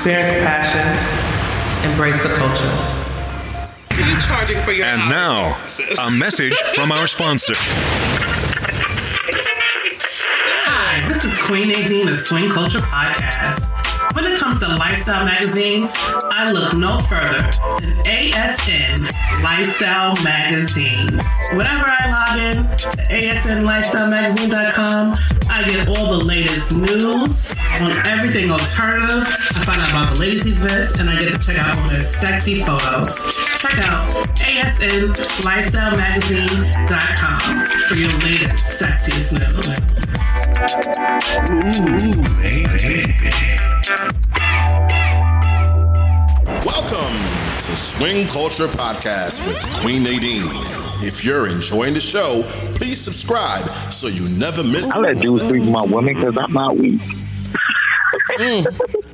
experience passion, embrace the culture. Are you charging for your And now, a message from our sponsor. Hi, this is Queen Nadine of Swing Culture Podcast. When it comes to lifestyle magazines, I look no further than ASN Lifestyle Magazine. Whenever I log in to asnlifestylemagazine.com, I get all the latest news on everything alternative. I find out about the latest events and I get to check out all their sexy photos. Check out asnlifestylemagazine.com for your latest sexiest news. Welcome to Swing Culture Podcast with Queen Nadine. If you're enjoying the show, please subscribe so you never miss. I let dudes sleep with my women because I'm not weak. Mm.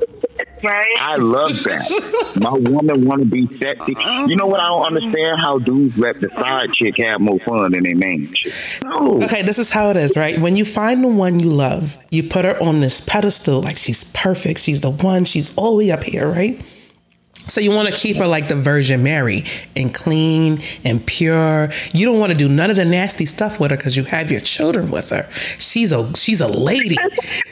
Right? I love that. My woman want to be sexy. You know what? I don't understand how dudes let the side chick have more fun than their main chick. No. Okay, this is how it is, right? When you find the one you love, you put her on this pedestal like she's perfect. She's the one. She's all the way up here, right? So you want to keep her like the Virgin Mary and clean and pure. You don't want to do none of the nasty stuff with her because you have your children with her. She's a she's a lady.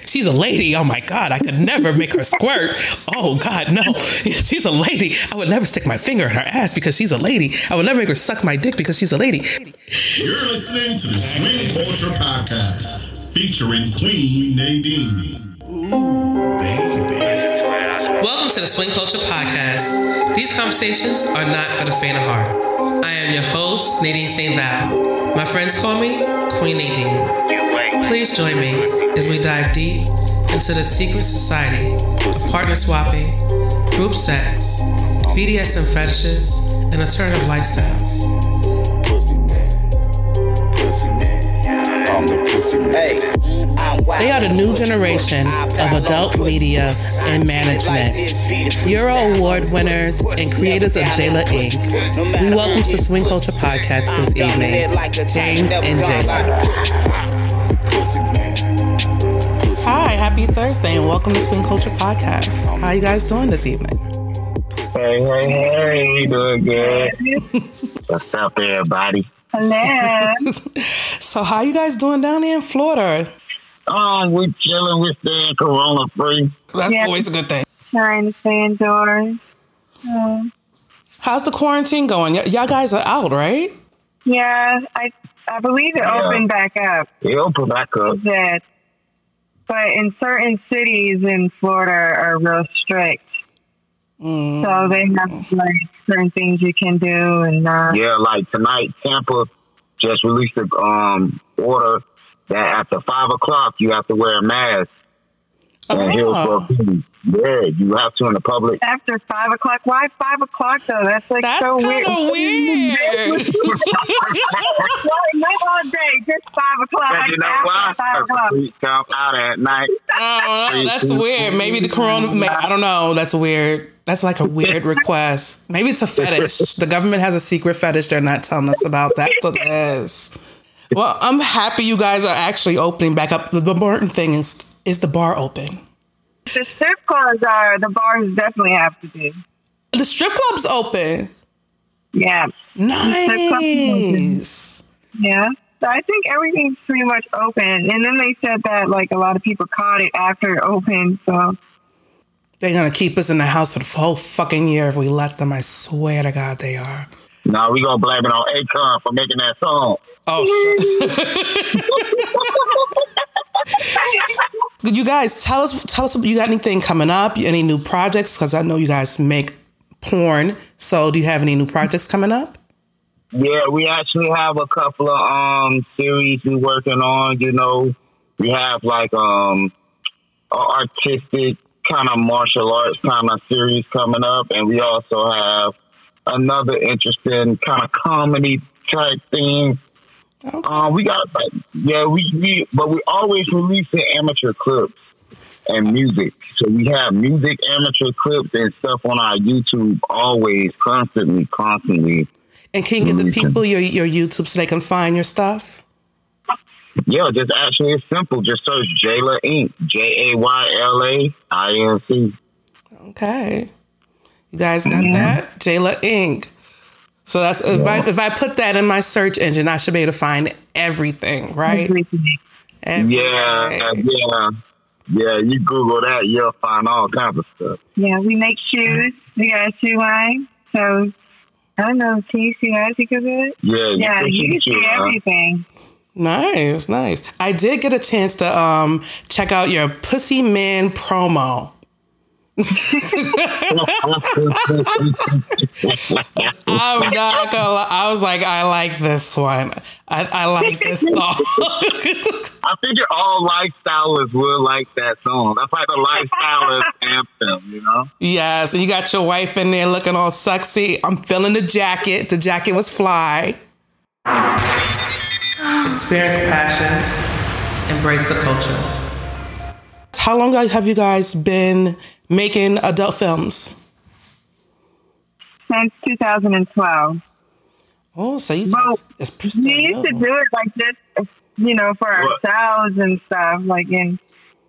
She's a lady. Oh my God, I could never make her squirt. Oh God, no. She's a lady. I would never stick my finger in her ass because she's a lady. I would never make her suck my dick because she's a lady. You're listening to the Swing Culture Podcast featuring Queen Nadine. Welcome to the Swing Culture Podcast. These conversations are not for the faint of heart. I am your host, Nadine St. Val. My friends call me Queen Nadine. Please join me as we dive deep into the secret society of partner swapping, group sex, BDSM fetishes, and alternative lifestyles. They are the new generation of adult media and management. Euro Award winners and creators of Jayla Inc. We welcome to Swing Culture Podcast this evening, James and Jayla. Hi, happy Thursday, and welcome to Swing Culture Podcast. How are you guys doing this evening? Hey, hey, hey, doing good. What's up, everybody? Hello. So, how you guys doing down there in Florida? Oh, We're chilling. We're staying corona free. That's Yeah. always a good thing. Trying to stay indoors. How's the quarantine going? Y- y'all guys are out, right? yeah, I I believe it Yeah. opened back up. It opened back up. That, but in certain cities in Florida are real strict. So they have like certain things you can do, and uh, Yeah, like tonight, Tampa just released a um order that after five o'clock you have to wear a mask. And Hillsborough Oh, City, yeah, you have to in the public. after five o'clock. Why five o'clock though? That's like that's so kind of weird. Why not all day? Just five o'clock. And you know after why? Five o'clock. Come out at night. Oh, that's weird. Maybe the corona. may- I don't know. That's weird. That's like a weird request. Maybe it's a fetish. The government has a secret fetish they're not telling us about. That. That's what it is. Well, I'm happy you guys are actually opening back up. The the important thing is is the bar open. The strip clubs are the bars definitely have to be. The strip club's open. Yeah, Nice. yeah. So I think everything's pretty much open. And then they said that like a lot of people caught it after it opened. So They're gonna keep us in the house for the whole fucking year if we let them. I swear to God, they are. Now we gonna blame it on Akon for making that song. Oh shit. you guys, tell us tell us you got anything coming up? Any new projects? Because I know you guys make porn. So do you have any new projects coming up? Yeah, we actually have a couple of um series we're working on. You know, we have like um artistic kind of martial arts kind of series coming up, and we also have another interesting kind of comedy type thing. Um, we got like, yeah, we, we but we always releasing amateur clips and music. So we have music, amateur clips, and stuff on our YouTube always, constantly, constantly. And can you get the people your your YouTube so they can find your stuff? Yeah, just actually it's simple. Just search Jayla Inc. J A Y L A I N C. Okay. You guys got that? Jayla Inc. So that's if I if I put that in my search engine, I should be able to find everything, right? Everything. Yeah, yeah, yeah. You Google that, you'll find all kinds of stuff. Yeah, we make shoes. We got a shoe line. So I don't know. Can you see magic of it? Yeah, Yeah, you can see see it, huh? everything. Nice, nice. I did get a chance to um check out your Pussy Man promo. I'm not gonna lie. I was like, I like this one. I, I like this song. I figure all lifestylers would like that song. That's like the lifestylers anthem, you know? yes, and you got your wife in there looking all sexy. I'm feeling the jacket. The jacket was fly. Experience passion, embrace the culture. How long have you guys been making adult films? Since 2012. Oh, so you Well, guys, it's pretty We used to do it like this, you know, for What? ourselves and stuff. Like in,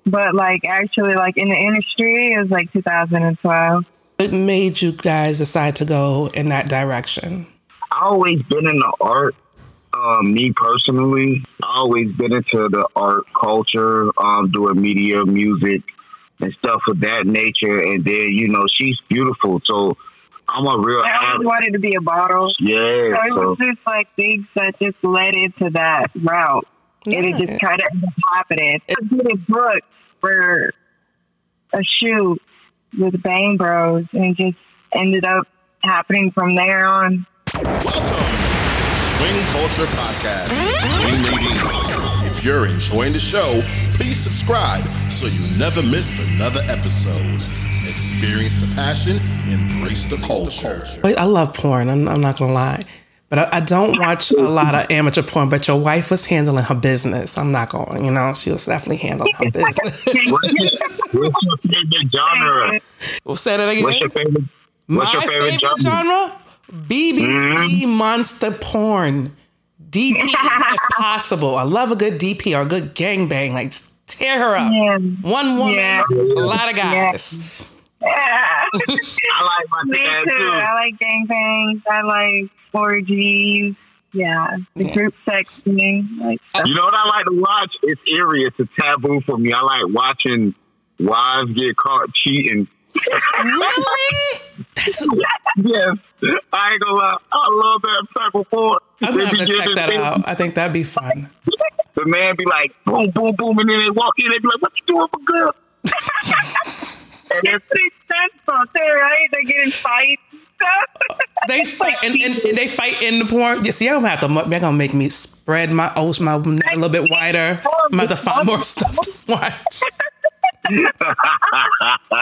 but like actually, like in the industry, it was like 2012. What made you guys decide to go in that direction? I always been in the art. Um, me personally, I always been into the art culture, um, doing media, music, and stuff of that nature. And then, you know, she's beautiful, so I'm a real I always advocate. wanted to be a bottle. Yeah, So it so was just like things that just led into that route. And it just kind of happened. I did a book for a shoot with Bang Bros and it just ended up happening from there on. Welcome to Swing Culture Podcast with Queen If you're enjoying the show, please subscribe so you never miss another episode. Experience the passion, embrace the culture. Wait, I love porn. I'm, I'm not gonna lie, but I, I don't watch a lot of amateur porn. But your wife was handling her business. I'm not going. You know, she was definitely handling her business. what's your, what's your favorite genre? well, say that again. What's your favorite? What's My your favorite, genre? genre? BBC mm-hmm. monster porn. DP if possible. I love a good DP or a good gangbang. Like just tear her up. Yeah. One woman, Yeah. a lot of guys. Yeah. I like my Me too. too. I like gangbangs. I like orgies. Yeah. The Yeah. group sex thing. Like, uh, You know what I like to watch? It's eerie. It's a taboo for me. I like watching wives get caught cheating. Really? That's Yes, I ain't gonna lie. I love that type of porn. I'm gonna have to check that out. I think that'd be fun. The man be like, boom, boom, boom, and then they walk in. They be like, "What you doing for girl?" and it's stressful too, right? They get in fights. They fight and, and, and they fight in the porn. You see, I'm gonna have to. They're gonna make me spread my oh, my neck a little bit wider. I'm gonna have to find more stuff to watch.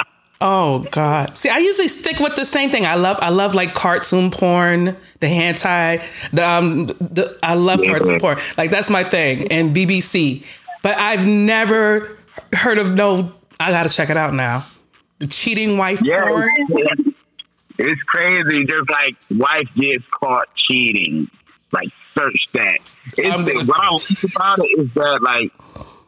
Oh God! See, I usually stick with the same thing. I love, I love like cartoon porn, the hentai. The, um, the, I love cartoon porn. Like that's my thing. And BBC, but I've never heard of no. I gotta check it out now. The cheating wife yeah, porn. it's, crazy. Just like wife gets caught cheating. Like search that. It's, gonna- what I like about it is that like,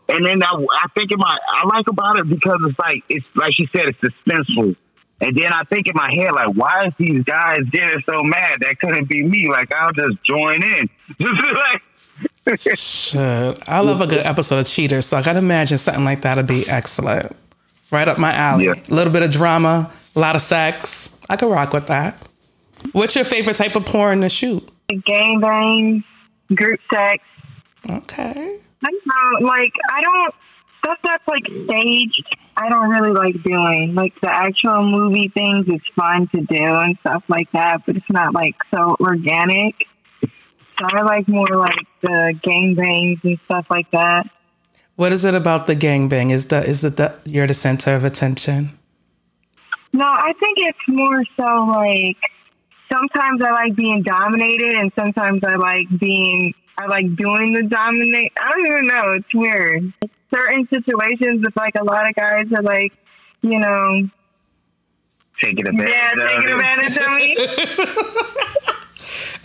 and then I, I think in my I like about it because it's like it's like she said it's suspenseful. And then I think in my head, like, why is these guys getting so mad? That couldn't be me. Like, I'll just join in. Just like, Shit. I love a good episode of Cheaters, so I gotta imagine something like that'd be excellent. Right up my alley. Yeah. A little bit of drama, a lot of sex. I could rock with that. What's your favorite type of porn to shoot? Gangbang, group sex. Okay. I don't know, like I don't stuff that's like staged. I don't really like doing like the actual movie things. It's fun to do and stuff like that, but it's not like so organic. So I like more like the gangbangs and stuff like that. What is it about the gangbang? Is the is it that you're the center of attention? No, I think it's more so like sometimes I like being dominated, and sometimes I like being I like doing the dominate. I don't even know. It's weird. Certain situations, if like a lot of guys are like, you know, taking advantage yeah, of taking advantage of me.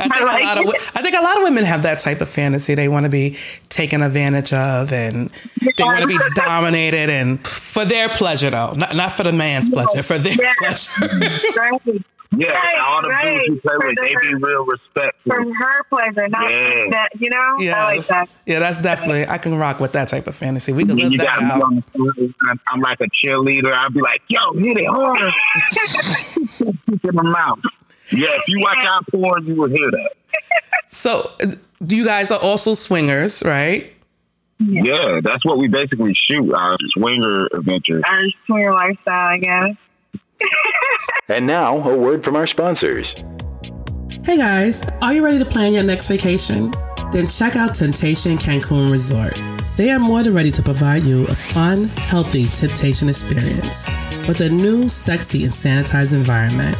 I think, like a lot of, wo- I think a lot of women have that type of fantasy. They want to be taken advantage of and they want to be dominated and for their pleasure though, not, not for the man's pleasure, for their Yeah. pleasure. Right. Yeah, Right, all the right. dudes you play with, they be real respectful. From her pleasure, not Yeah. that, you know? I like that. Yeah, that's definitely, I can rock with that type of fantasy. We can Yeah, live that out. the. I'm- I'm like a cheerleader. I'll be like, yo, hit it hard. Keep in the mouth. Yeah, if you watch out porn, you will hear that. So, uh, you guys are also swingers, right? Yeah, that's what we basically shoot, our swinger adventures. Our swinger lifestyle, I guess. And now, a word from our sponsors. Hey guys, are you ready to plan your next vacation? Then check out Temptation Cancun Resort. They are more than ready to provide you a fun, healthy temptation experience with a new, sexy, and sanitized environment.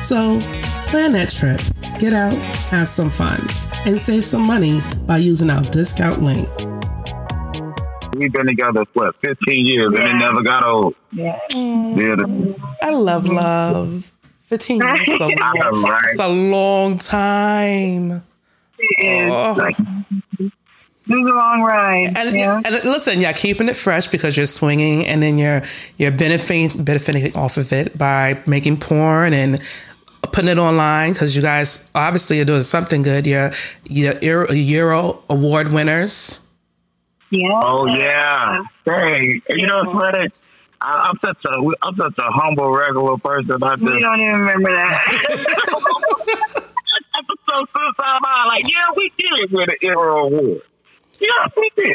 So, plan that trip, get out, have some fun, and save some money by using our discount link. We've been together for 15 years and it never got old. Yeah. Mm. Yeah, I love love. 15 years is a long, Right. it's a long time. Oh. It was a long ride. And, yeah. and listen, yeah, keeping it fresh because you're swinging, and then you're you're benefiting benefiting off of it by making porn and putting it online because you guys obviously are doing something good. You're you're Euro, Euro award winners. Yeah. Oh yeah. Hey, you know what? It, I, I'm such a I'm such a humble regular person. I just We don't even remember that. episode sometime I like, yeah, we did it with an Euro Award. Yeah, we did.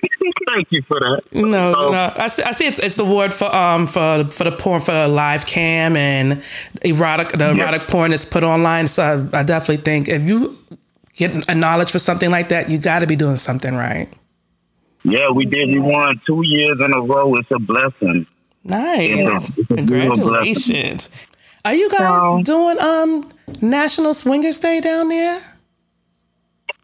Thank you for that. No, So, no, I see, I see it's it's the award for um for for the porn for live cam and erotic the Yeah. erotic porn that's put online. So I, I definitely think if you get a knowledge for something like that, you got to be doing something right. Yeah, we did. We won two years in a row. It's a blessing. Nice. It's a- it's a real Congratulations. Are you guys So- doing um National Swingers Day down there?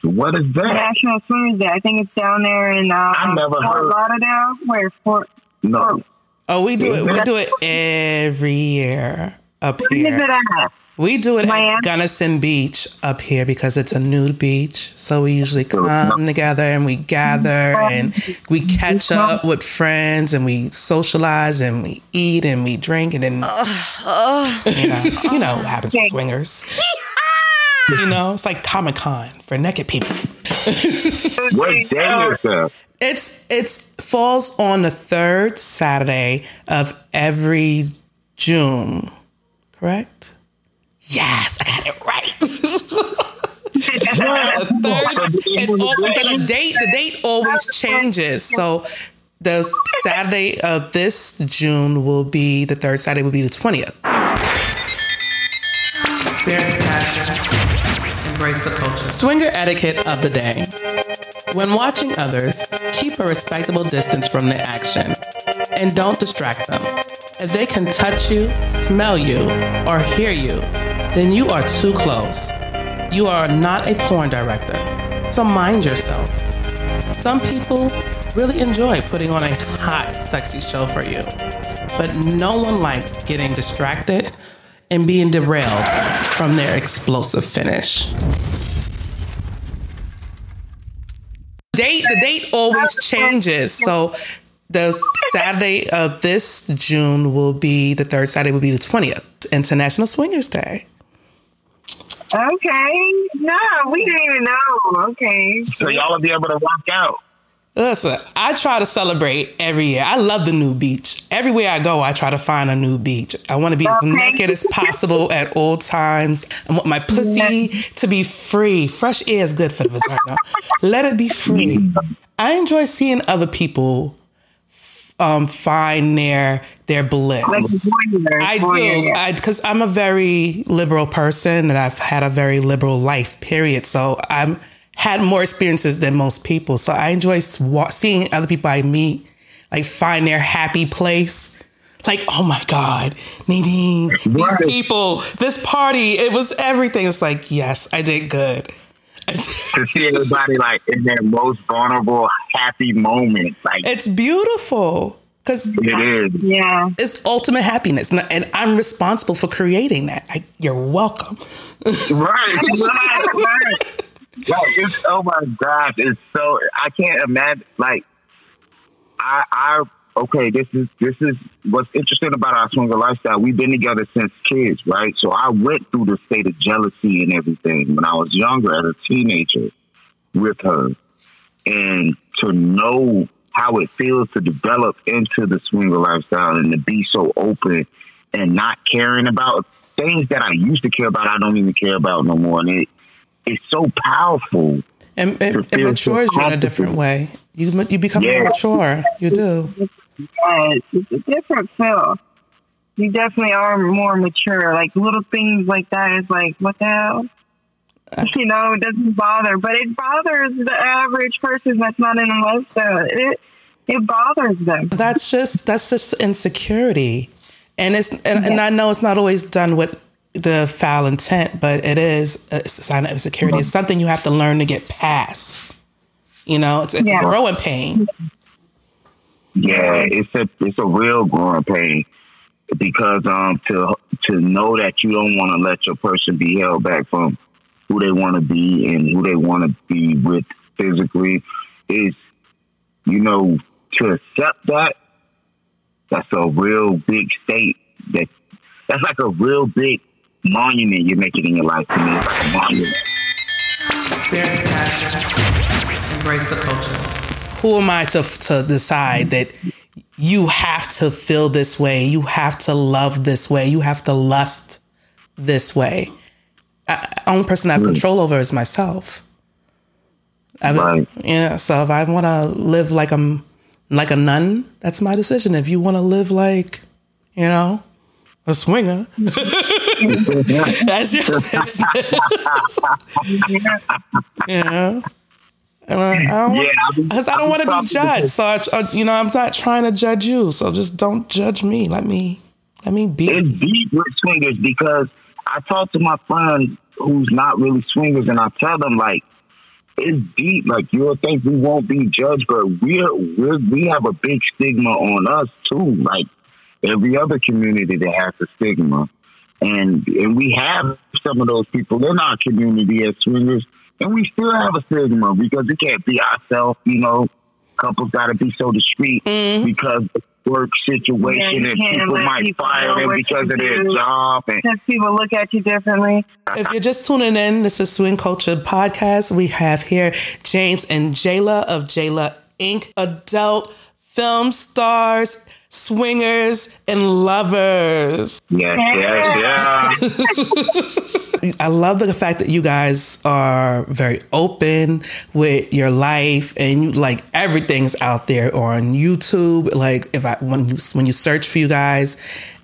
What is that? National Swingers Day. I think it's down there in uh, I never Fort heard- Lauderdale. Where Fort? No. Oh, we do it. We do it every year up Where is it here. At? We do it Miami? at Gunnison Beach up here because it's a nude beach. So we usually come together and we gather and we catch up with friends and we socialize and we eat and we drink and then you, know, you know what happens with swingers. You know, it's like Comic Con for naked people. What day is that? It's it's falls on the third Saturday of every June, correct? Yes, I got it right. The third- it's all, so the date the date always changes. So the Saturday of this June will be the third Saturday will be the twentieth. Experience passion. Embrace the culture. Swinger etiquette of the day. When watching others, keep a respectable distance from the action and don't distract them. If they can touch you, smell you, or hear you, then you are too close. You are not a porn director, so mind yourself. Some people really enjoy putting on a hot, sexy show for you, but no one likes getting distracted and being derailed from their explosive finish. Date the date always changes. So the Saturday of this June will be the third Saturday will be the 20th, International Swingers Day. Okay. No, we didn't even know. Okay. So y'all will be able to walk out. Listen, I try to celebrate every year. I love the new beach. Everywhere I go, I try to find a new beach. I want to be as naked as possible at all times. I want my pussy to be free. Fresh air is good for the vagina. Let it be free. I enjoy seeing other people um, find their their bliss. Like I do, because I'm a very liberal person and I've had a very liberal life. Period. So I'm had more experiences than most people. So I enjoy seeing other people I meet like find their happy place. Like, oh my God, Nadine, these Right. people, this party, it was everything. It's like, yes, I did good. to see everybody like in their most vulnerable, happy moment. Like It's beautiful. because It is. Yeah. it's ultimate happiness, and- and I'm responsible for creating that. I, you're welcome. Right. right, right. Like, it's, oh my gosh, it's so I can't imagine. Like, I, I, okay, this is this is what's interesting about our swinger lifestyle. We've been together since kids, right? So I went through the state of jealousy and everything when I was younger, as a teenager, with her, and to know how it feels to develop into the swinger lifestyle and to be so open and not caring about things that I used to care about. I don't even care about no more, and it it's so powerful. And, To and feel so matures you in a different way. You you become more mature. You do. Yes, it's a different feel. You definitely are more mature. Like little things like that is like, what the hell? Uh. You know, it doesn't bother, but it bothers the average person that's not in a lifestyle. It it bothers them. That's just that's just insecurity, and it's and, and I know it's not always done with the foul intent, but it is a sign of insecurity. It's something you have to learn to get past. You know, it's, it's Yeah. a growing pain. Yeah, it's a it's a real growing pain because um to to know that you don't want to let your person be held back from who they want to be and who they want to be with physically is you know to accept that that's a real big state that that's like a real big monument you're making in your life to me. Like a monument. Embrace the culture. Who am I to to decide that you have to feel this way? You have to love this way. You have to lust this way. I, only person I have hmm. control over is myself. I, Right. Yeah. So if I want to live like I'm like a nun, that's my decision. If you want to live like, you know, a swinger, that's your business. you know. And I, I don't, Yeah, I'm- because I don't want to be judged. So I, I- uh, you know, I'm not trying to judge you. So just don't judge me. Let me, let me be. it's deep with swingers because I talk to my friends who's not really swingers, and I tell them like it's deep. Like you'll think we won't be judged, but we're, we're we have a big stigma on us too. Like every other community that has a stigma, and and we have some of those people in our community as swingers, and we still have a stigma because we can't be ourselves. You know, couples got to be so discreet mm-hmm. because of work situation Yeah, and people might people fire them because you of their do. job and Because people look at you differently. If you're just tuning in, this is Swing Culture Podcast. We have here James and Jayla of Jayla Inc. Adult film stars, swingers, and lovers. yes, yes, yeah. I love the fact that you guys are very open with your life and you like everything's out there on YouTube. Like if I when you when you search for you guys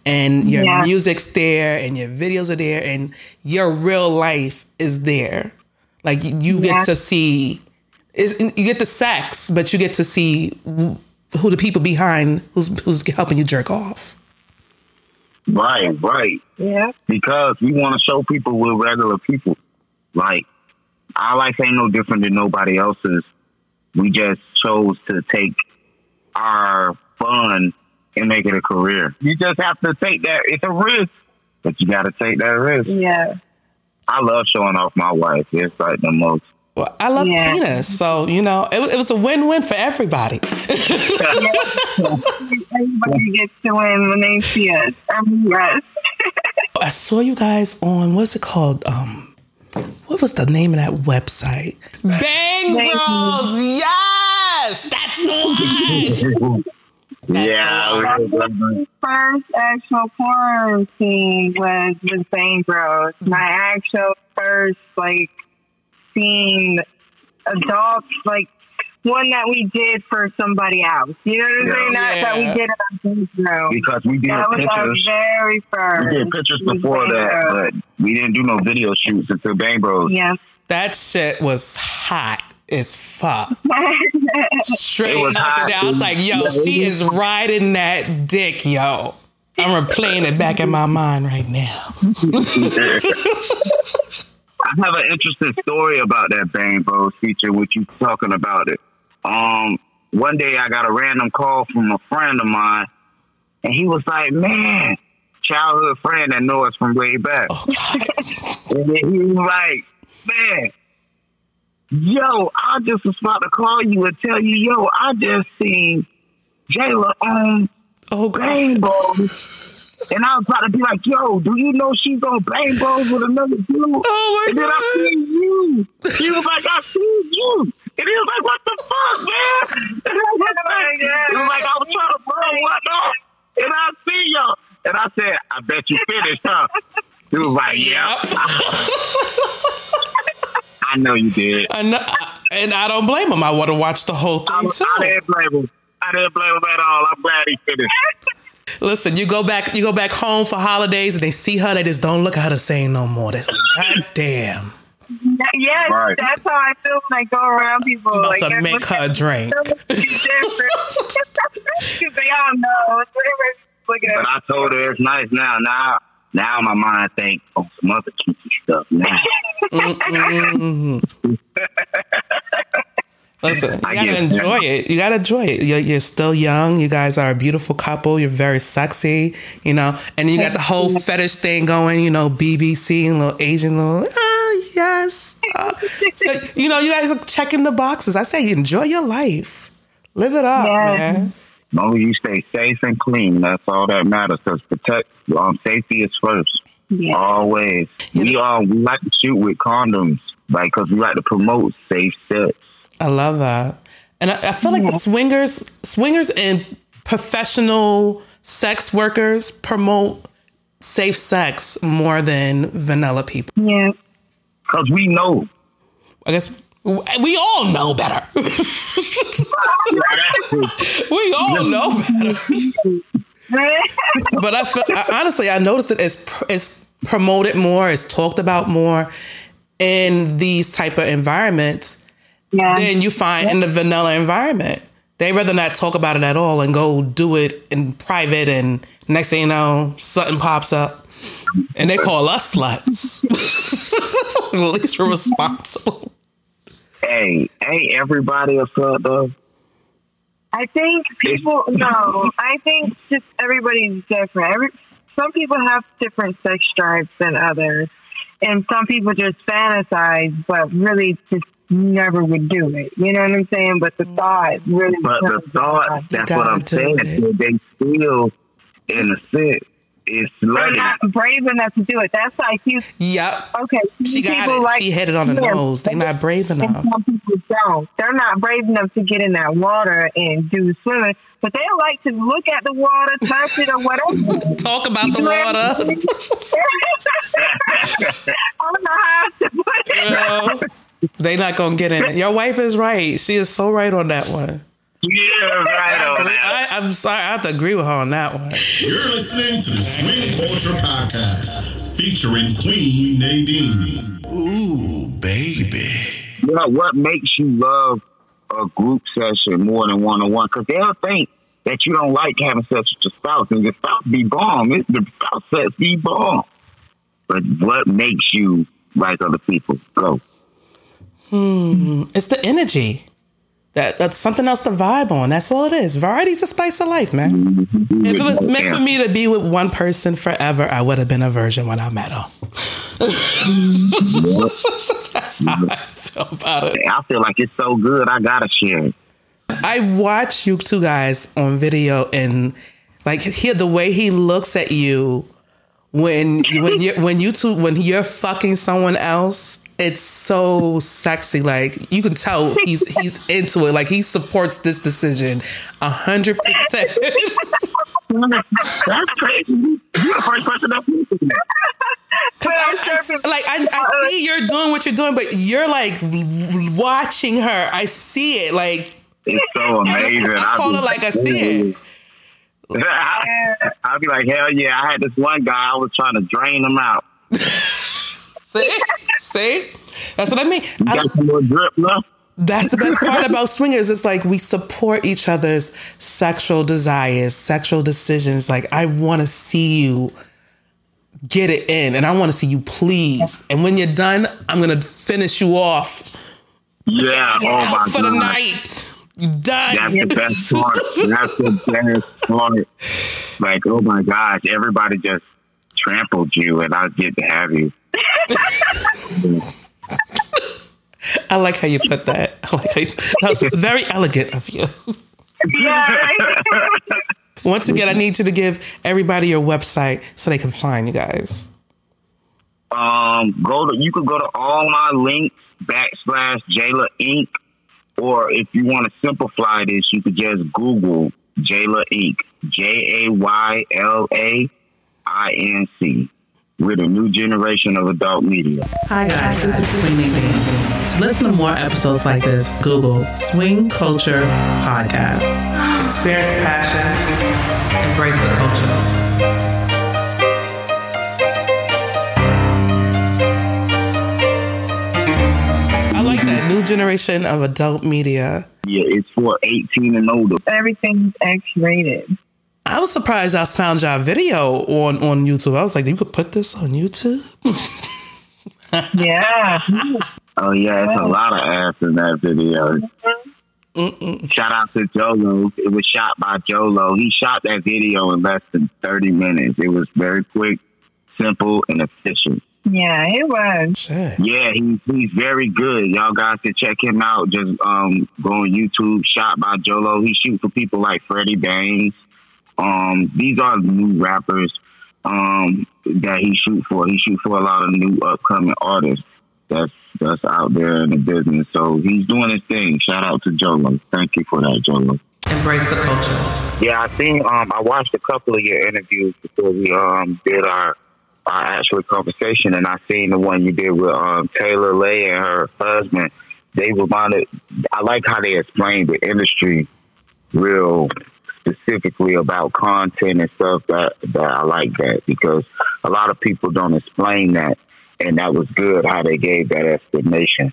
and your Yeah. music's there and your videos are there and your real life is there. Like you, you Yeah. get to see is you get the sex, but you get to see who the people behind who's who's helping you jerk off. right, right. Yeah. Because we want to show people we're regular people. Like our life ain't no different than nobody else's. We just chose to take our fun and make it a career. You just have to take that. It's a risk, but you got to take that risk. Yeah. I love showing off my wife. It's like the most. Well, I love Yeah. penis, so you know it, it was a win-win for everybody. Everybody gets to win when they see us. Um, yes. I saw you guys on what's it called? Um, what was the name of that website? Bang Bang Bros. Yes, that's the one. yeah. we- First actual porn scene was with Bang Bros. My actual first like scene adult like one that we did for somebody else. You know what I'm Yeah. saying? Not that we did it on Bang Bros. because we did That was our pictures. very first. We did pictures before Bang that, but we didn't do no video shoots until Bang Bros. Yeah. That shit was hot as fuck. Straight It was up hot, and down. I was like, yo, Yeah, she is riding that dick, yo. I'm replaying it back in my mind right now. I have an interesting story about that Bang Bros feature, which you talking about it. Um, one day I got a random call from a friend of mine, and he was like, "Man, childhood friend that know us from way back." Oh And then he was like, man, yo, I just was about to call you and tell you, yo, I just seen Jayla on Oh God. Bang Bros. And I was about to be like, yo, do you know she's on Bang Bros with another dude? Oh my and then I God. seen you. He was like, I seen you. And he was like, what the fuck, man? And I was like, he was like, I was trying to bro, one up? And I see y'all. And I said, I bet you finished, huh? He was like, yeah. Yep. I know you did. I know, and I don't blame him. I would have watched the whole I, thing too. I didn't blame him. I didn't blame him at all. I'm glad he finished. Listen, you go back, you go back home for holidays, and they see her, they just don't look at her the same no more. That's like, God damn. Yes, Right. that's how I feel when I go around people. I'm about like, to they're make looking- her a drink. they're looking different. Because they all know. Everybody's looking at But I told her it's nice now. Now, now my mind think, oh, some other kinky stuff now. Listen, you I gotta enjoy it. You gotta enjoy it. You're, you're still young. You guys are a beautiful couple. You're very sexy, you know. And you got the whole fetish thing going, you know, BBC and little Asian little, oh, yes. Uh, so, you know, you guys are checking the boxes. I say enjoy your life. Live it up, Yeah. man. As long as you stay safe and clean, that's all that matters. Because protect, um, safety is first. Yeah. Always. We all we like to shoot with condoms, like, because we like to promote safe sex. I love that. And I, I feel like the swingers, swingers and professional sex workers promote safe sex more than vanilla people. Yeah. Because we know. I guess we all know better. we all know better. But I, feel, I honestly, I noticed it as it's promoted more, it's talked about more in these type of environments yeah. than you find in the vanilla environment. They rather not talk about it at all and go do it in private, and next thing you know, something pops up, and they call us sluts. At least we're responsible. Hey, ain't everybody a slut, though? I think people no. I think just everybody's different. Every some people have different sex drives than others, and some people just fantasize, but really just never would do it. You know what I'm saying? But the mm. thought really. But the thought, alive. what I'm saying. it. They still, in a sense, is they're not brave enough to do it. That's like you. Yep. Okay, She got people it. Like, she hit it on the Yeah, nose. They're not brave enough. some people don't. They're not brave enough to get in that water and do swimming, but they like to look at the water, touch it, or whatever. Talk about the water. I don't know how to put it. Girl, they not gonna get in it. Your wife is right. She is so right on that one. Yeah, right on that. I, I'm sorry. I have to agree with her on that one. You're listening to the Swing Culture Podcast featuring Queen Nadine. Ooh, baby. You know, what makes you love a group session more than one on one? Because they'll think that you don't like having sex with your spouse, and your spouse be bomb. It's the spouse sex be bomb. But what makes you like other people? Go. Mm-hmm. It's the energy. That that's something else to vibe on. That's all it is. Variety's the spice of life, man. Mm-hmm. If it was meant for me to be with one person forever, I would have been a virgin when I met her. Mm-hmm. that's how I feel about it. I feel like it's so good, I gotta share it. I watch you two guys on video and like hear the way he looks at you when when you when you two when you're fucking someone else. It's so sexy. Like you can tell he's he's into it. Like he supports this decision a hundred percent. That's crazy. You're the first person that thinks that. Cause I, I like I, I see you're doing what you're doing, but you're like watching her. I see it. Like It's so amazing. I call be it like I see it. I'll be like, hell yeah! I had this one guy. I was trying to drain him out. See, see, that's what I mean. I, Got some more left. That's the best part about swingers. It's like we support each other's sexual desires, sexual decisions. Like I want to see you get it in, and I want to see you pleased. And when you're done, I'm gonna finish you off Yeah. Oh my for the god. night. Done. That's the best part. That's the best part. Like, oh my gosh, everybody just trampled you, and I get to have you. I like how you put that. I like how you, that was very elegant of you. Yeah, right? Once again, I need you to give everybody your website so they can find you guys. Um, go to you could go to all my links backslash Jayla Inc. Or if you want to simplify this, you could just Google Jayla Inc. J A Y L A I N C. We're the new generation of adult media. Hi guys, this is Queen Nadine. To listen to more episodes like this, Google Swing Culture Podcast. Experience passion, embrace the culture. I like that new generation of adult media. Yeah, it's for 18 and older. Everything's X rated. I was surprised I found your video on on YouTube. I was like, you could put this on YouTube. Yeah. Oh yeah, it's a lot of ass in that video. Shout out to Jolo. It was shot by Jolo. He shot that video in less than 30 minutes. It was very quick, simple, and efficient. Yeah, it was. Shit. Yeah, he's he's very good. Y'all guys can check him out. Just um go on YouTube. Shot by Jolo. He shoots for people like Freddie Bangs. Um, these are new rappers um that he shoot for. He shoot for a lot of new upcoming artists that's that's out there in the business. So he's doing his thing. Shout out to Jolo. Thank you for that, Jolo. Embrace the culture. Yeah, I think um, I watched a couple of your interviews before we um, did our our actual conversation, and I seen the one you did with um, Taylor Lay and her husband. They reminded. I like how they explained the industry real specifically about content and stuff. That that I like that because a lot of people don't explain that, and that was good how they gave that explanation.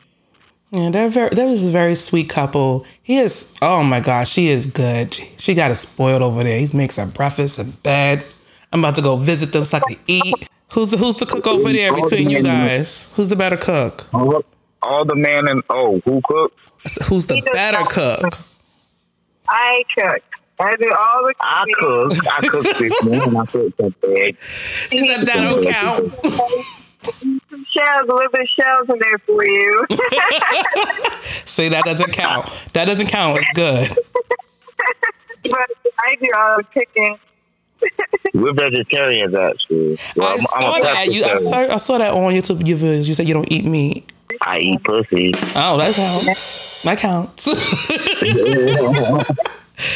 Yeah, they're very. That was a very sweet couple. He is. Oh my gosh, she is good. She, she got it spoiled over there. He makes her breakfast in bed. I'm about to go visit them so I can eat. Who's the Who's the cook over there between you guys? Who's the better cook? All, all the man and oh, who cooks? Who's the better cook? I cook. I do all the I cooking. cook. I cook this morning. I cook some eggs. She said that don't count. Some shells, a little bit of shells in there for you. Say that doesn't count. That doesn't count. It's good. but I do all the cooking. We're vegetarians, actually. Well, I I'm- I'm saw that. You, I saw, I saw that on YouTube. You videos. You said you don't eat meat. I eat pussy. Oh, that counts. That counts.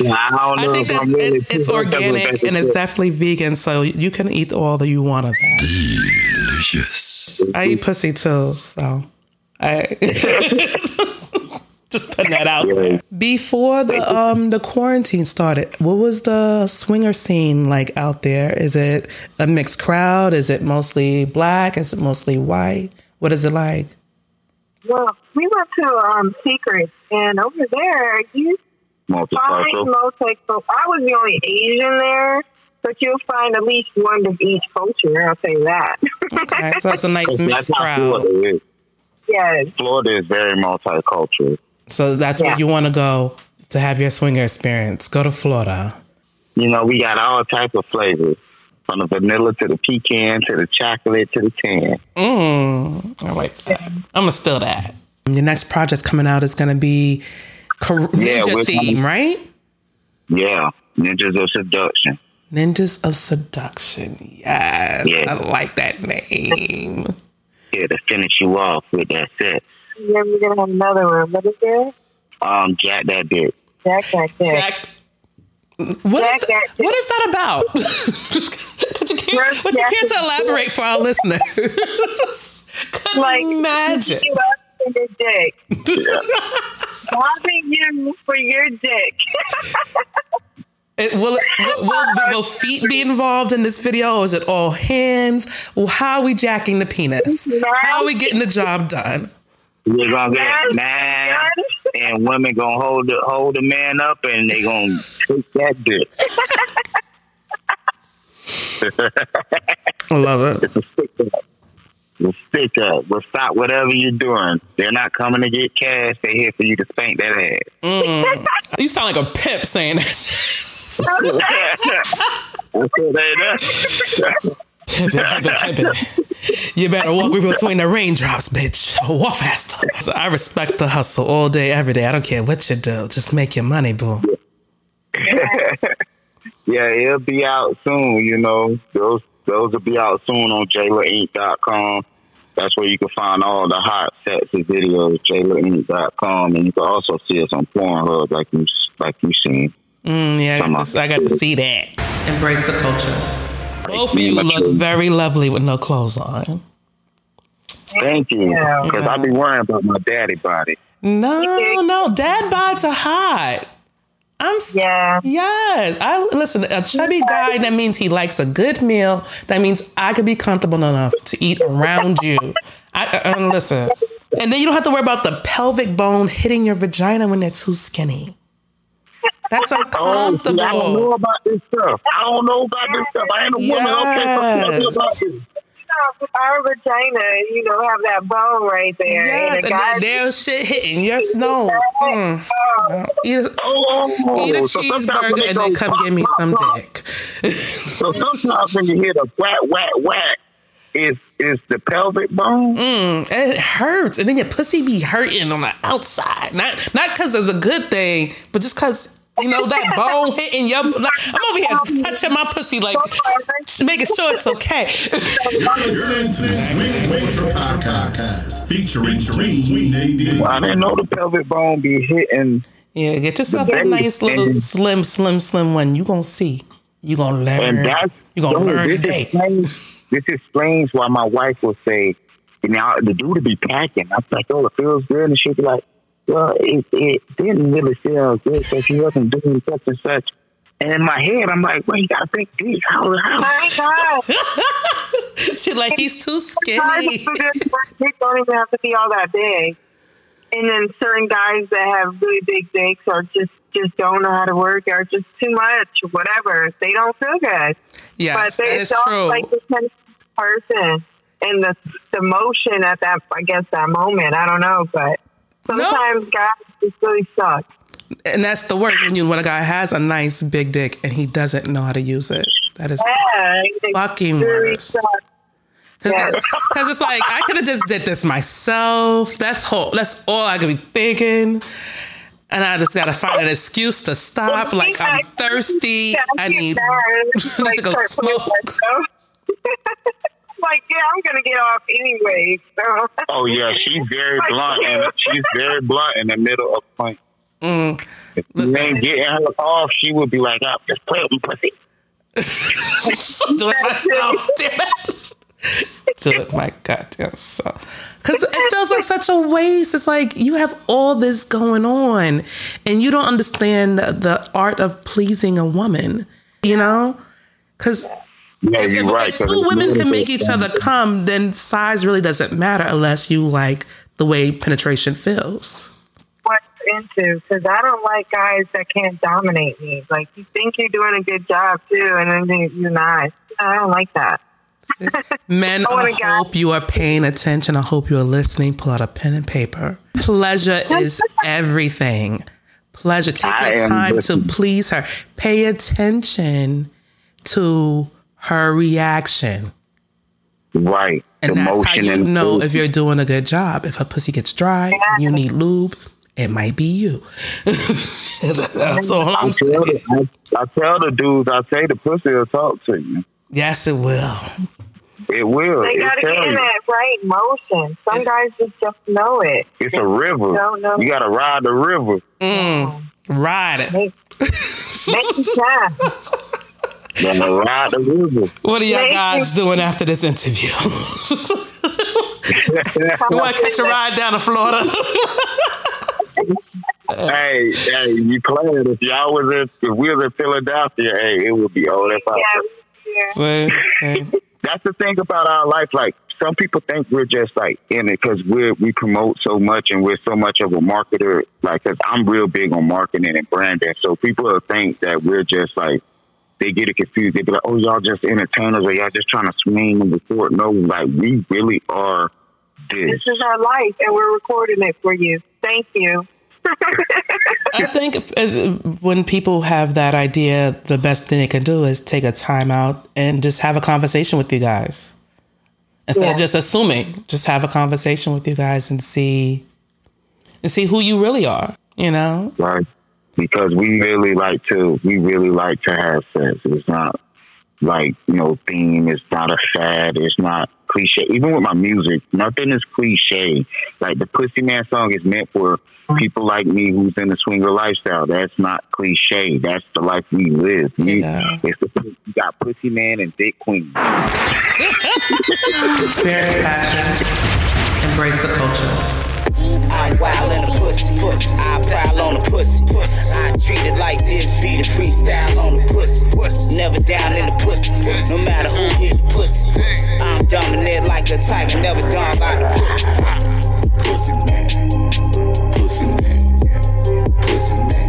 I I think that's really it's, it's too much of a organic and it's definitely vegan, so you can eat all that you want of that. Delicious. I eat pussy too, so I just putting that out there. Before the um the quarantine started, what was the swinger scene like out there? Is it a mixed crowd? Is it mostly black? Is it mostly white? What is it like? Well, we went to um Secret, and over there you find Multicultural. multicultural. I was the only Asian there, but you'll find at least one of each culture. I'll say that. Okay, so it's a nice mixed crowd. Florida is. yes. Florida is very multicultural. So that's Yeah. where you want to go to have your swinger experience. Go to Florida. You know, we got all type of flavors. From the vanilla to the pecan to the chocolate to the tan. Mm, I like that. I'm gonna steal that. Your next project coming out is gonna be Kor- Yeah, Ninja we're theme, coming- right? Yeah. Ninjas of seduction. Ninjas of Seduction. Yes, Yeah. I like that name. Yeah, to finish you off with that set. Yeah, we're gonna have another one. What is it? Um, Jack that dick. Jack that dick. Jack. What is, Jack that, that- what is that about? but you can't, but you can't to elaborate for our listeners. Couldn't Like imagine. You up for your dick. Robbing you for your dick. It, will, will, will, will feet be involved in this video? Or is it all hands? Well, how are we jacking the penis? How are we getting the job done? We're gonna get Yes. man and women gonna hold the hold the man up and they gonna take that dick. I love it. A stick. We'll stick up. We'll stop whatever you're doing. They're not coming to get cash. They're here for you to spank that mm. ass. You sound like a pimp saying that. You better walk between the raindrops, bitch. Walk faster. So I respect the hustle all day, every day. I don't care what you do. Just make your money, boo. yeah, it'll be out soon. You know, those those will be out soon on JaylaInc.com. That's where you can find all the hot sets and videos. JaylaInc.com, and you can also see us on Pornhub, like you like you seen. Mm, yeah, I got, to, I got to see that. Embrace the culture. Both of you look children. very lovely with no clothes on. Thank you, because I be worrying about my daddy body. No, no, dad bods are hot. I'm Yeah. Yes, I listen. A chubby guy that means he likes a good meal. That means I could be comfortable enough to eat around you. I, I and listen, and then you don't have to worry about the pelvic bone hitting your vagina when they're too skinny. That's Oh, see, I don't know about this stuff. I don't know about this stuff. I ain't a woman. Okay, so tell me Yes. about this. Our vagina, you know, have that bone right there. Yes, and and the then guys, there's shit hitting. Yes, no. Mm. No. Eat a, Oh, eat a so cheeseburger and then come whack, give me whack, some whack, dick. So sometimes when you hear the whack, whack, whack, is is the pelvic bone? Mm, it hurts, and then your pussy be hurting on the outside. Not not because it's a good thing, but just because you know that bone hitting your. Like, I'm over here touching my pussy, like making sure it's okay. Listening to Swing Culture Podcast featuring Queen I didn't know the pelvic bone be hitting. yeah, get yourself a nice little slim, slim, slim one. You gonna see. You gonna learn. You gonna so learn this today. explains, this explains why my wife will say, you know, the dude to be packing. I'm like, oh, it feels good. And she'll be like, well, it, it didn't really feel good because he wasn't doing such and such. And in my head, I'm like, well, you got a big dick. How, how? my God. She like he's too skinny. who do this dick don't even have to be all that big. And then certain guys that have really big dicks or just just don't know how to work or just too much, whatever. They don't feel good. Yes, but they is don't true. like the kind of person and the the motion at that I guess that moment. I don't know, but sometimes guys just really suck. and that's the worst when you when a guy has a nice big dick and he doesn't know how to use it. That is Yeah, fucking really worse. Because Yes. it's like I could have just did this myself. That's whole. That's all I could be thinking. And I just gotta find an excuse to stop. Like I'm thirsty. I need, mad. I need to go smoke. Myself. like, yeah, I'm gonna get off anyway. So Oh, yeah, she's very blunt. And she's very blunt in the middle of point. Mm. If you ain't getting her off, she would be like, oh, just play with me, pussy. do it myself. Damn it. Do it my goddamn self. Because it feels like such a waste. It's like you have all this going on and you don't understand the, the art of pleasing a woman, you know? Because Yeah, if, you're if- right. if 'cause two women can make each other come, then size really doesn't matter unless you like the way penetration feels. what's into? Because I don't like guys that can't dominate me. Like you think you're doing a good job too, and then you're not. I don't like that. Men, Oh I God. hope you are paying attention. I hope you are listening. Pull out a pen and paper. Pleasure is everything. Pleasure. Take I your am time to please her. Pay attention to her reaction. Right. And the that's how you and know food. if you're doing a good job. If her pussy gets dry and you need lube, it might be you. that's all I'm I tell, saying. the, I, I tell the dudes, I say the pussy will talk to you. Yes, it will. It will. They got to get in you. that right motion. Some guys just don't know it. It's a river. Don't know. You got to ride the river. Mm, ride it. Make, make it time. You got to ride the river. What are y'all Thank guys doing after this interview? you want to catch a ride down to Florida? hey, hey, you playing. If y'all was in, if we was in Philadelphia, hey, it would be all that. Yeah, yeah. See, see. That's the thing about our life. Like some people think we're just like in it because we we promote so much and we're so much of a marketer. Like, cause I'm real big on marketing and branding, so people think that we're just like they get it confused. They be like, "Oh, y'all just entertainers, or y'all just trying to swing and record." No, like we really are this. This is our life, and we're recording it for you. Thank you. I think if, if, when people have that idea, the best thing they can do is take a time out and just have a conversation with you guys. Instead Yeah. of just assuming, just have a conversation with you guys and see and see who you really are, you know? right? Because we really like to, we really like to have sex. It's not like you know theme. It's not a fad. It's not cliche. Even with my music, nothing is cliche. Like the Pussy Man song is meant for people like me who's in the swinger lifestyle. That's not cliche. That's the life we live. We, Yeah. It's the you got Pussy Man and Dick Queen. Experience passion. Embrace the culture. I'm wild in the pussy. pussy. I prowl on the pussy. pussy. I treat it like this, be the freestyle on the pussy. pussy. Never down in the pussy. pussy. No matter who hit the pussy. pussy. I'm dominant like a tiger, never dog out the pussy. Pussy man, pussy man, pussy man.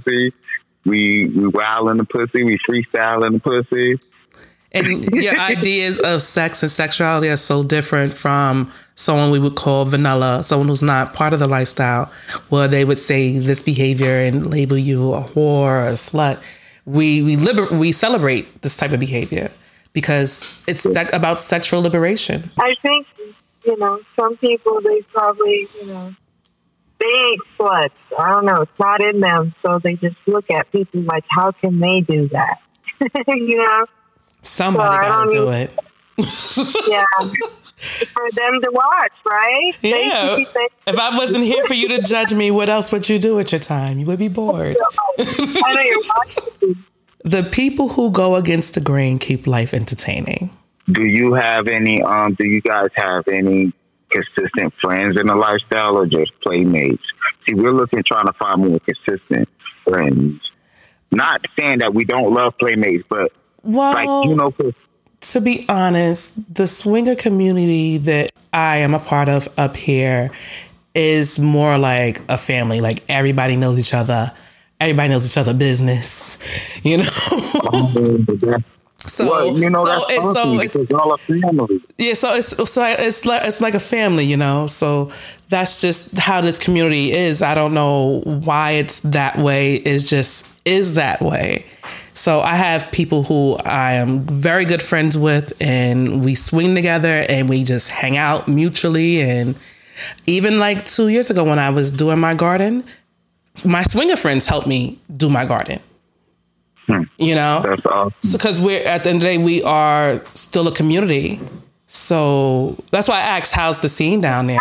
Pussy. We we wild in the pussy. We freestyle in the pussy. And your ideas of sex and sexuality are so different from someone we would call vanilla, someone who's not part of the lifestyle, where they would say this behavior and label you a whore or a slut. We we liber- we celebrate this type of behavior because it's sec- about sexual liberation. I think, you know, some people, they probably, you know, they sluts. I don't know. It's not in them. So they just look at people like, how can they do that? you know? Somebody Well, I got to don't mean- it. Yeah. For them to watch, right? Yeah. should be saying- If I wasn't here for you to judge me, what else would you do with your time? You would be bored. I know you're watching. The people who go against the grain keep life entertaining. Do you have any? Um, do you guys have any consistent friends in the lifestyle, or just playmates? See, we're looking trying to find more consistent friends. Not saying that we don't love playmates, but Well, like you know, to be honest, the swinger community that I am a part of up here is more like a family. Like everybody knows each other. Everybody knows each other business, you know. So well, you know so that's it's so it's all a family. yeah, so it's so it's like it's like a family, you know. So that's just how this community is. I don't know why it's that way. It's just is that way. So I have people who I am very good friends with, and we swing together, and we just hang out mutually. And even like two years ago, when I was doing my garden, my swinger friends helped me do my garden. Hmm. You know, That's awesome. because we're at the end of the day we are still a community. So that's why i asked how's the scene down there?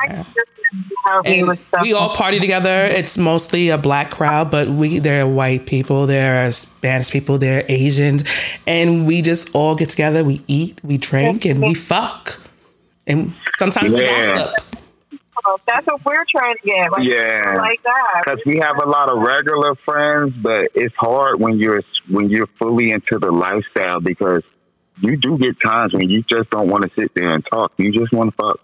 And we all party together. It's mostly a black crowd but we there are white people there are spanish people there are asians and we just all get together. We eat we drink and we fuck. And sometimes we Yeah. gossip Um, that's what we're trying to get. Like, Yeah. Like that. because we have a lot of regular friends, but it's hard when you're when you're fully into the lifestyle because you do get times when you just don't want to sit there and talk. You just want to fuck.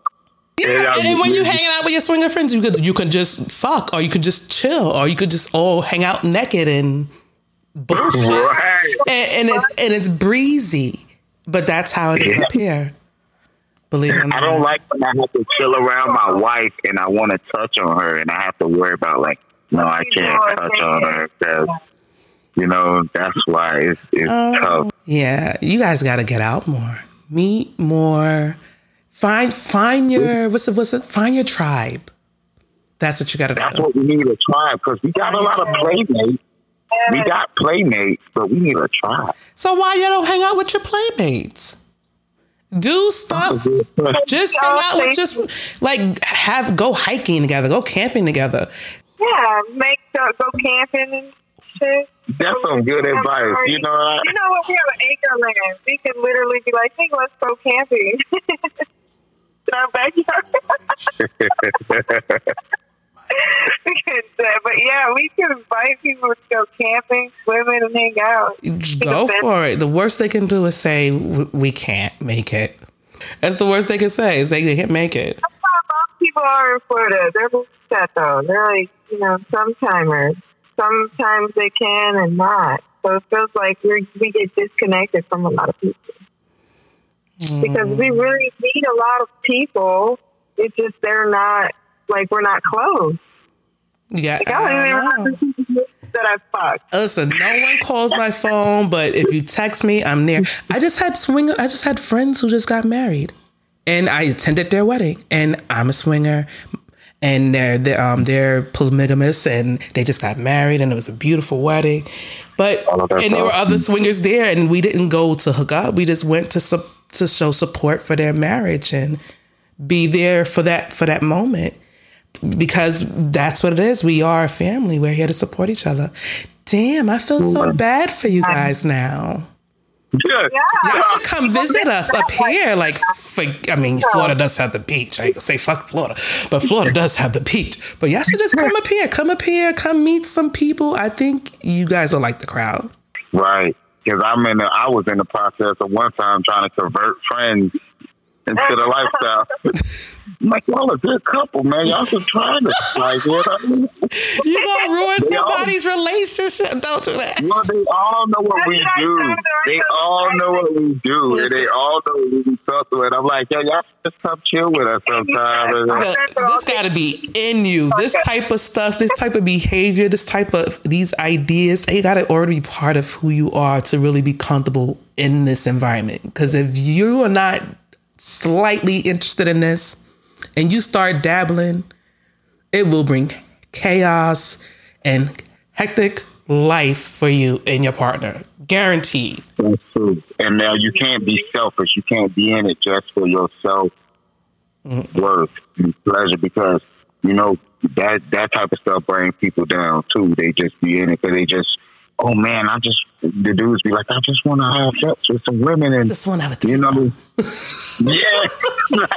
Yeah, Yeah, and when you're hanging out with your swinger friends, you could you could just fuck, or you could just chill, or you could just all hang out naked and bullshit. Right. And, and it's and it's breezy, but that's how it is up here. Believe it or not. I don't like when I have to chill around my wife and I want to touch on her and I have to worry about like, no, I can't touch on her because, you know, that's why it's, it's oh, tough. Yeah, you guys got to get out more, meet more, find find your what's it what's it find your tribe. That's what you got to That's do. what we need a tribe because we got a lot of playmates. We got playmates, but we need a tribe. So why you don't hang out with your playmates? Do stuff. Just hang out with just like have go hiking together, go camping together. Yeah, make go, go camping and shit. That's some good advice. You know what? You know what? We have an acre land. We can literally be like, hey, let's go camping. In our backyard. but yeah, we can invite people to go camping, swimming, and hang out. Go for it. The worst they can do is say we can't make it. That's the worst they can say is they can't make it. That's how most people are in Florida. They're upset though. They're like, you know, sometimers. Sometimes they can and not. So it feels like we we get disconnected from a lot of people because we mm. really need a lot of people. It's just they're not like we're not close. Yeah, Like, I don't even know. remember the people that I fucked. Listen, no one calls my phone, but if you text me, I'm there. I just had swing. I just had friends who just got married, and I attended their wedding. And I'm a swinger, and they're they're, um, they're polygamous, and they just got married, and it was a beautiful wedding. But and there were other swingers there, and we didn't go to hook up. We just went to sup- to show support for their marriage and be there for that for that moment because that's what it is. We are a family. We're here to support each other. Damn, I feel so bad for you guys now. Yeah. Y'all should come visit us up here. Like, for, I mean, Florida does have the beach. I ain't gonna say fuck Florida, but Florida does have the beach. But y'all should just come up here. Come up here. Come meet some people. I think you guys will like the crowd. Right. Because I'm in. The, I was in the process of one time trying to convert friends into the lifestyle. I'm like, y'all a good couple, man. Y'all just trying to Like, what? I mean, You gonna ruin They all- somebody's relationship? Don't do that. well, they all know what we do. They all know what we do, and they all know what we talk to. And I'm like, yo, y'all just come chill with us sometimes. Look, this got to be in you. This type of stuff, this type of behavior, this type of these ideas, they got to already be part of who you are to really be comfortable in this environment. Because if you are not slightly interested in this and you start dabbling, it will bring chaos and hectic life for you and your partner. Guaranteed. That's true. And now you can't be selfish. You can't be in it just for your self worth and pleasure because you know that that type of stuff brings people down too. They just be in it because they just, oh man, I just the dudes be like, I just want to have sex with some women and Just want to have a threesome. you know, yeah,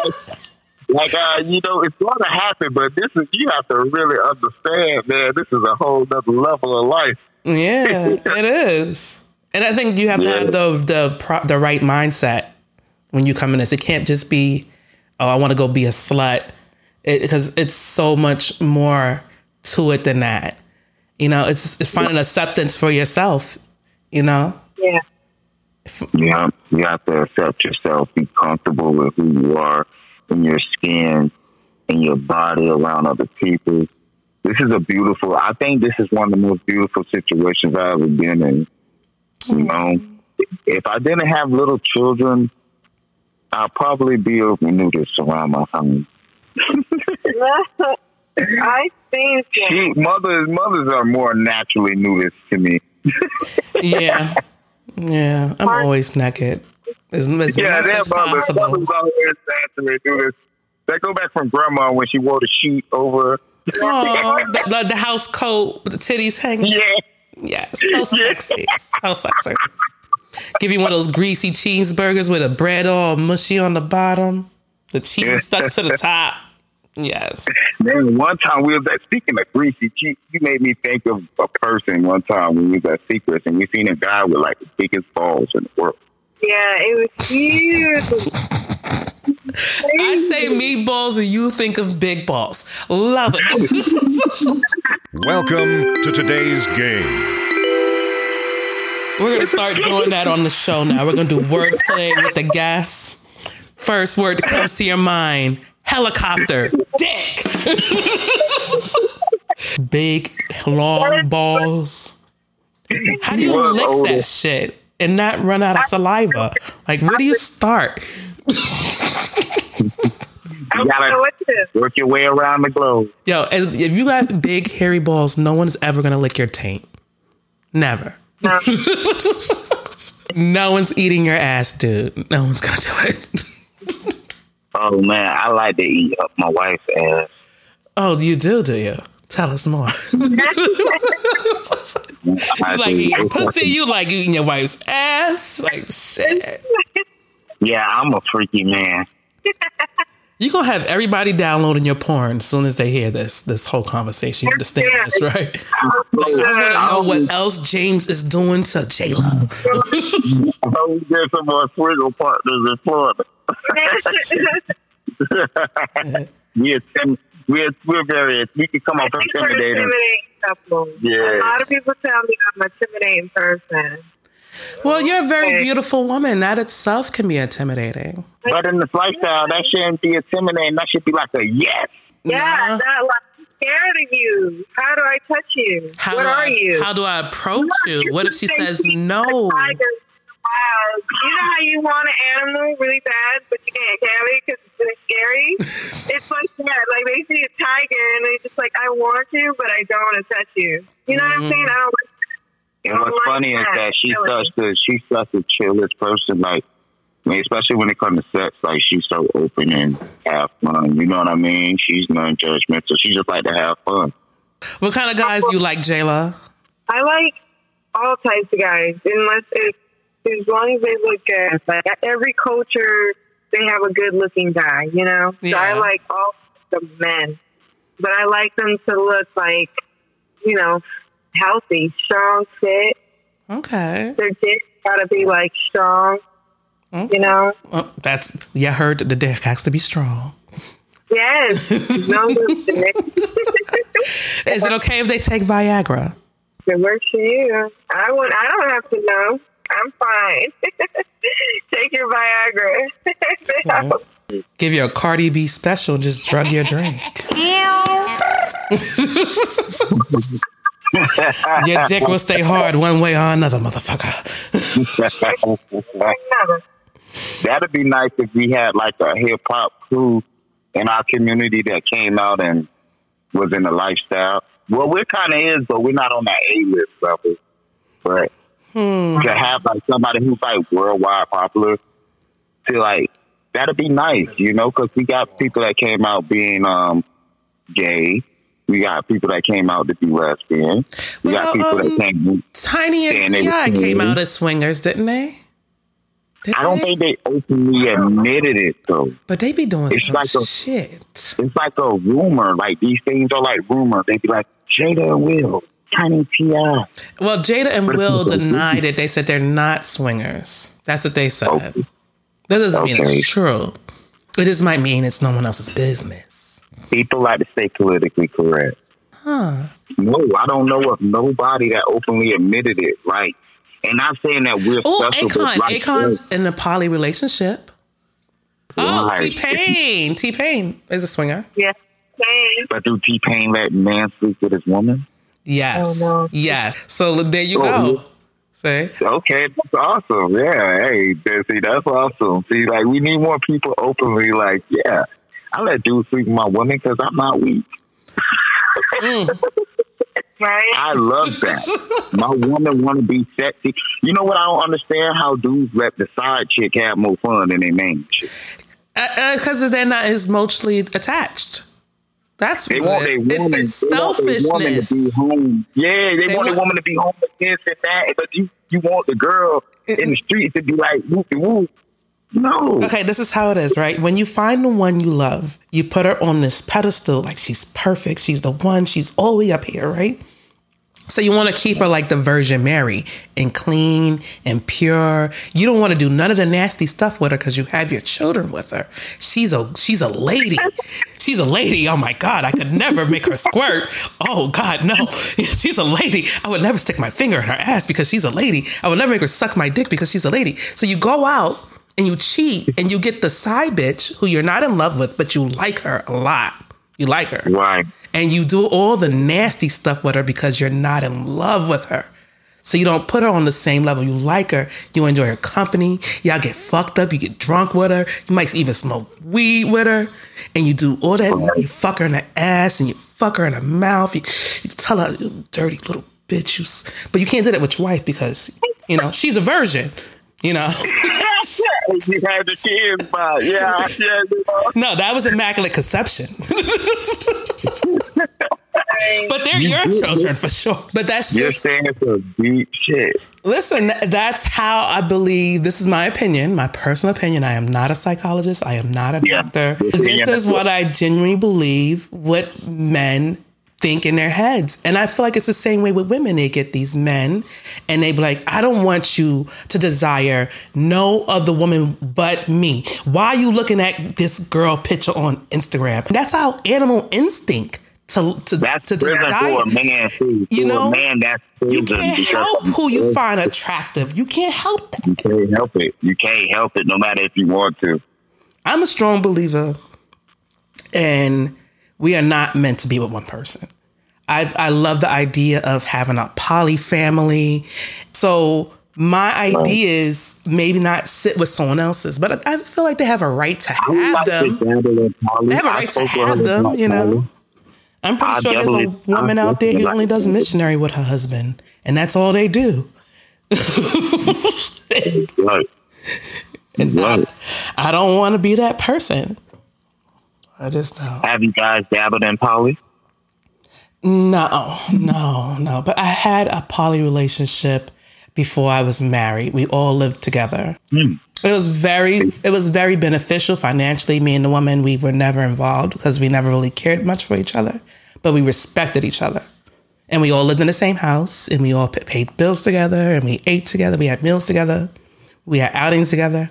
like, uh, you know, it's going to happen, but this is you have to really understand, man. This is a whole other level of life. Yeah, it is. And I think you have to have the the pro- the right mindset when you come in this. It can't just be, oh, I want to go be a slut, because it's so much more to it than that. You know, it's it's finding acceptance for yourself. You know, Yeah. Yeah, you have to accept yourself, be comfortable with who you are in your skin and your body around other people. This is a beautiful. I think this is one of the most beautiful situations I've ever been in. You know, if I didn't have little children, I'd probably be a nudist around my home. I think She, mothers, mothers are more naturally nudist to me. yeah, yeah. I'm always naked as, as Yeah, much their as mothers, possible. mothers always naturally nudist. They go back from grandma when she wore the sheet over. Oh, the, the, the house coat with the titties hanging. Yeah. Yes, so sexy, so sexy. Give you one of those greasy cheeseburgers with a bread all mushy on the bottom, the cheese stuck to the top. Yes. Man, one time we was at speaking of greasy, you, you made me think of a person one time when we was at Secrets and we seen a guy with like the biggest balls in the world. Yeah, it was huge. I say meatballs and you think of big balls. Love it. Welcome to today's game. We're gonna start doing that on the show now. We're gonna do wordplay with the guests. First word that comes to your mind: helicopter, dick. Big long balls. How do you Was lick older. that shit and not run out of saliva? Like, where do you start? You gotta know what to do. work your way around the globe. Yo, as, if you got big hairy balls, no one's ever gonna lick your taint. Never. No. No one's eating your ass, dude. No one's gonna do it. Oh man, I like to eat up my wife's ass. Oh, you do, do you? Tell us more. you like eating pussy? You like eating your wife's ass? Like shit. Yeah, I'm a freaky man. You gonna have everybody downloading your porn as soon as they hear this this whole conversation. You understand this, right? I want to know what um, else James is doing to J Lo. We get some more swiggle partners in Florida. We're, tim- we're, we're very, we can come off I intimidating. intimidating. Yeah. A lot of people tell me I'm an intimidating person. Well, you're a very beautiful woman. That itself can be intimidating. But in this lifestyle, that shouldn't be intimidating. That should be like a yes. Yeah, Nah. not like I'm scared of you. How do I touch you? How what are I, you? How do I approach you? What if she says no? Wow. You know how you want an animal really bad, but you can't carry it because it's really scary? it's like that. Like they see a tiger and they're just like, I want you, but I don't want to touch you. You know what I'm saying? Mm-hmm. I don't like And what's like funny is that. that she's Really. such the she's such a chillest person. Like, I mean, especially when it comes to sex, like she's so open and have fun. You know what I mean? She's non-judgmental. She just like to have fun. What kind of guys you like, Jayla? I like all types of guys, unless it's as long as they look good. Like every culture, they have a good looking guy, you know. So I like all the men, but I like them to look like, you know, healthy, strong, fit. Okay. Their dick gotta be like strong, Okay. you know. Well, that's yeah. I heard the dick has to be strong. Yes, no. Is it okay if they take Viagra? It works for you. I would. I don't have to know. I'm fine. Take your Viagra. Give you a Cardi B special. Just drug your drink. your dick will stay hard one way or another, motherfucker. That'd be nice if we had like a hip hop crew in our community that came out and was in the lifestyle. Well, we kind of is, but we're not on that A list level. But to have like somebody who's like worldwide popular, to like that'd be nice, you know, because we got people that came out being um gay. We got people that came out to be lesbian. We got people um, that came. Tiny and they T.I. came out as swingers, didn't they? Did I don't they? think they openly admitted it though. But they be doing It's some like a- shit. it's like a rumor. Like these things are like rumors. They be like Jada and Will, Tiny Ti. Well, Jada and Will denied it. They said they're not swingers. That's what they said. Okay. That doesn't mean it's true. It just might mean it's no one else's business. People like to stay politically correct. Huh. No, I don't know of nobody that openly admitted it. Like, and not saying that we're Oh, special, but Akon. like, Akon's in a poly relationship. Oh, T-Pain. T Pain is a swinger. Yeah. But do T-Pain let man sleep with his woman? Yes. Oh, no. Yes. So there you Oh, go. Say. Okay, that's awesome. Yeah, hey, that- see, that's awesome. See, like we need more people openly. Like, yeah, I let dudes sleep with my woman because I'm not weak. Right. I love that. My woman want to be sexy. You know what? I don't understand how dudes let the side chick have more fun than their main chick. Because Uh, they're not as emotionally attached. That's They what want it their woman. It's, they it's want their woman to be home. Yeah, they, They want want- woman to be home with this and that. But you, you want the girl in the street to be like whoopie whoop. No. Okay, this is how it is, right? When you find the one you love, you put her on this pedestal like she's perfect. She's the one. She's all the way up here, right? So you want to keep her like the Virgin Mary and clean and pure. You don't want to do none of the nasty stuff with her because you have your children with her. She's a she's a lady. She's a lady. Oh my God, I could never make her squirt. Oh God, no. She's a lady. I would never stick my finger in her ass because she's a lady. I would never make her suck my dick because she's a lady. So you go out and you cheat and you get the side bitch who you're not in love with, but you like her a lot. You like her Right. And you do all the nasty stuff with her because you're not in love with her. So you don't put her on the same level. You like her, you enjoy her company. Y'all get fucked up, you get drunk with her. You might even smoke weed with her, and you do all that. You fuck her in the ass and you fuck her in the mouth. You, you tell her, "You dirty little bitch, you. But you can't do that with your wife because you know she's a virgin. You know. you had the kids, but yeah, yeah. You know. no, that was immaculate conception. but they're your children for sure. But that's You're just saying some deep shit. Listen, that's how I believe. This is my opinion, my personal opinion. I am not a psychologist. I am not a Yeah. doctor. Yeah. This is what I genuinely believe what men think in their heads. And I feel like it's the same way with women. They get these men and they be like, I don't want you to desire no other woman but me. Why are you looking at this girl picture on Instagram? That's our animal instinct to, to, That's to desire. man too. You know, a man, that's You can't help who you find attractive. You can't help that. You can't help it. You can't help it, no matter if you want to. I'm a strong believer, and we are not meant to be with one person. I, I love the idea of having a poly family. So my idea is maybe not sit with someone else's, but I, I feel like they have a right to have like them. They have a I right to spoke with her have them, you know. I'm pretty I sure there's a woman out there who only does missionary with her husband, and that's all they do. Right. Right. I don't want to be that person. I just don't. Have you guys dabbled in poly? No, no, no. But I had a poly relationship before I was married. We all lived together. Hmm. It was very, it was very beneficial financially. Me and the woman, we were never involved because we never really cared much for each other, but we respected each other. And we all lived in the same house, and we all pa- paid bills together, and we ate together. We had meals together. We had outings together.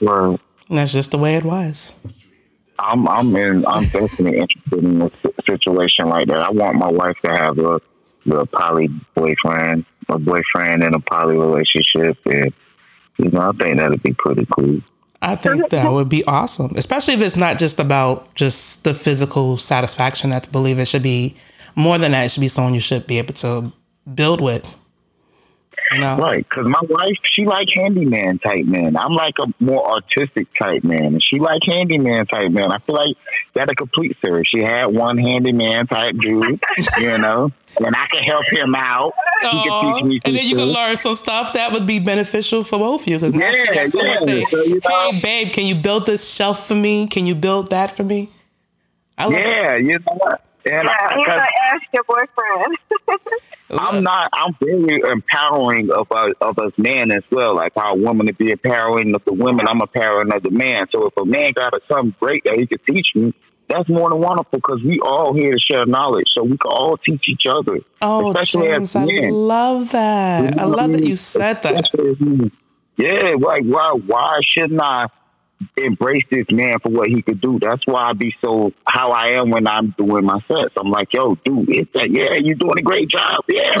Right. And that's just the way it was. I'm I'm in I'm definitely interested in a situation like that. I want my wife to have a a poly boyfriend, a boyfriend in a poly relationship, and you know I think that'd be pretty cool. I think that would be awesome, especially if it's not just about just the physical satisfaction. I believe it should be more than that. It should be someone you should be able to build with. You know, Right, because my wife she like handyman type man. I'm like a more artistic type man, and she like handyman type man. I feel like that a complete her. She had one handyman type dude, you know, and I can help him out. He can teach me, and then you can learn some stuff that would be beneficial for both of you. Because now she got someone yeah. say, So, you know- "Hey, babe, can you build this shelf for me? Can you build that for me?" I love Yeah, you know what? And Yeah, I, you 'cause gotta ask your boyfriend. I'm not. I'm very empowering of us, of us men as well. Like how a woman to be empowering of the women, I'm empowering of the man. So if a man got a, something great that he could teach me, that's more than wonderful because we all here to share knowledge, so we can all teach each other. Oh, especially James, as I love that. I love that you said that. Especially as. Yeah, like why? Why shouldn't I embrace this man for what he could do? That's why I be so how I am when I'm doing my sets. I'm like, yo, dude, it's that. Yeah, you're doing a great job. Yeah.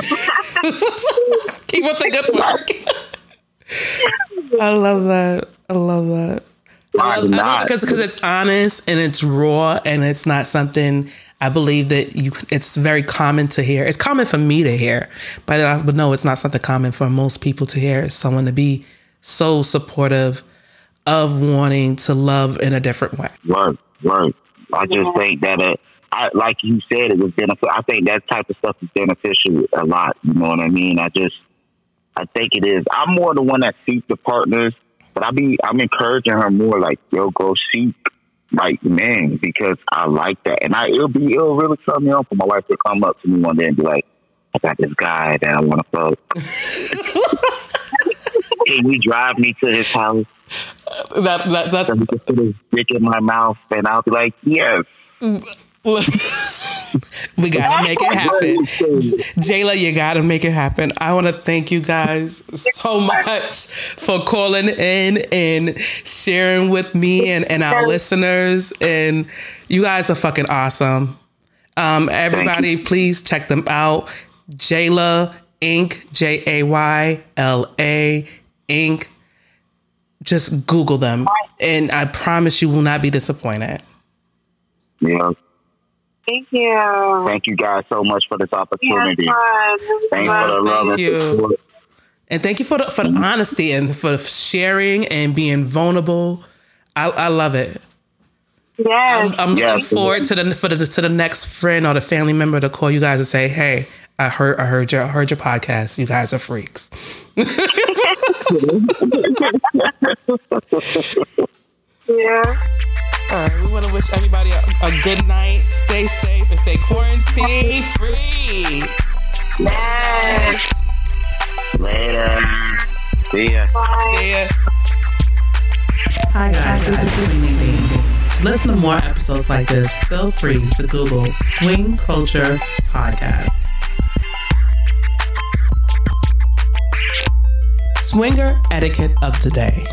Keep up the good work. I love that. I love that. I Why love, I love not? because because it's honest and it's raw and it's not something I believe that you. It's very common to hear. It's common for me to hear, but I, but no, it's not something common for most people to hear. It's someone to be so supportive of wanting to love in a different way. Right, right. I just think that, uh, I, like you said, it was beneficial. I think that type of stuff is beneficial a lot. You know what I mean? I just, I think it is. I'm more the one that seeks the partners, but I be, I'm encouraging her more like, yo, go seek like men because I like that, and I it'll be it'll really turn me on for my wife to come up to me one day and be like, I got this guy that I want to fuck. Can you drive me to his house? That, that that's he can put dick in my mouth, and I'll be like, yes. we gotta make it happen. Jayla, you gotta make it happen. I wanna thank you guys so much for calling in and sharing with me and, and our listeners. And you guys are fucking awesome. Um, everybody, please check them out. Jayla Inc. J A Y L A Inc. Just Google them, and I promise you will not be disappointed. Yeah. Thank you. Thank you guys so much for this opportunity. Yes, fun. Thanks for the love Thank and you. And thank you for the for the honesty and for sharing and being vulnerable. I, I love it. Yes. I'm looking Yes. forward to the for the to the next friend or the family member to call you guys and say, "Hey, I heard I heard your I heard your podcast. You guys are freaks. Yeah. All right, we want to wish everybody a, a good night. Stay safe and stay quarantine free. Yes. Later. See ya. See ya. Hi guys, this is Queen Nadine. To listen to more episodes like this, feel free to Google Swing Culture Podcast. Swinger etiquette of the day.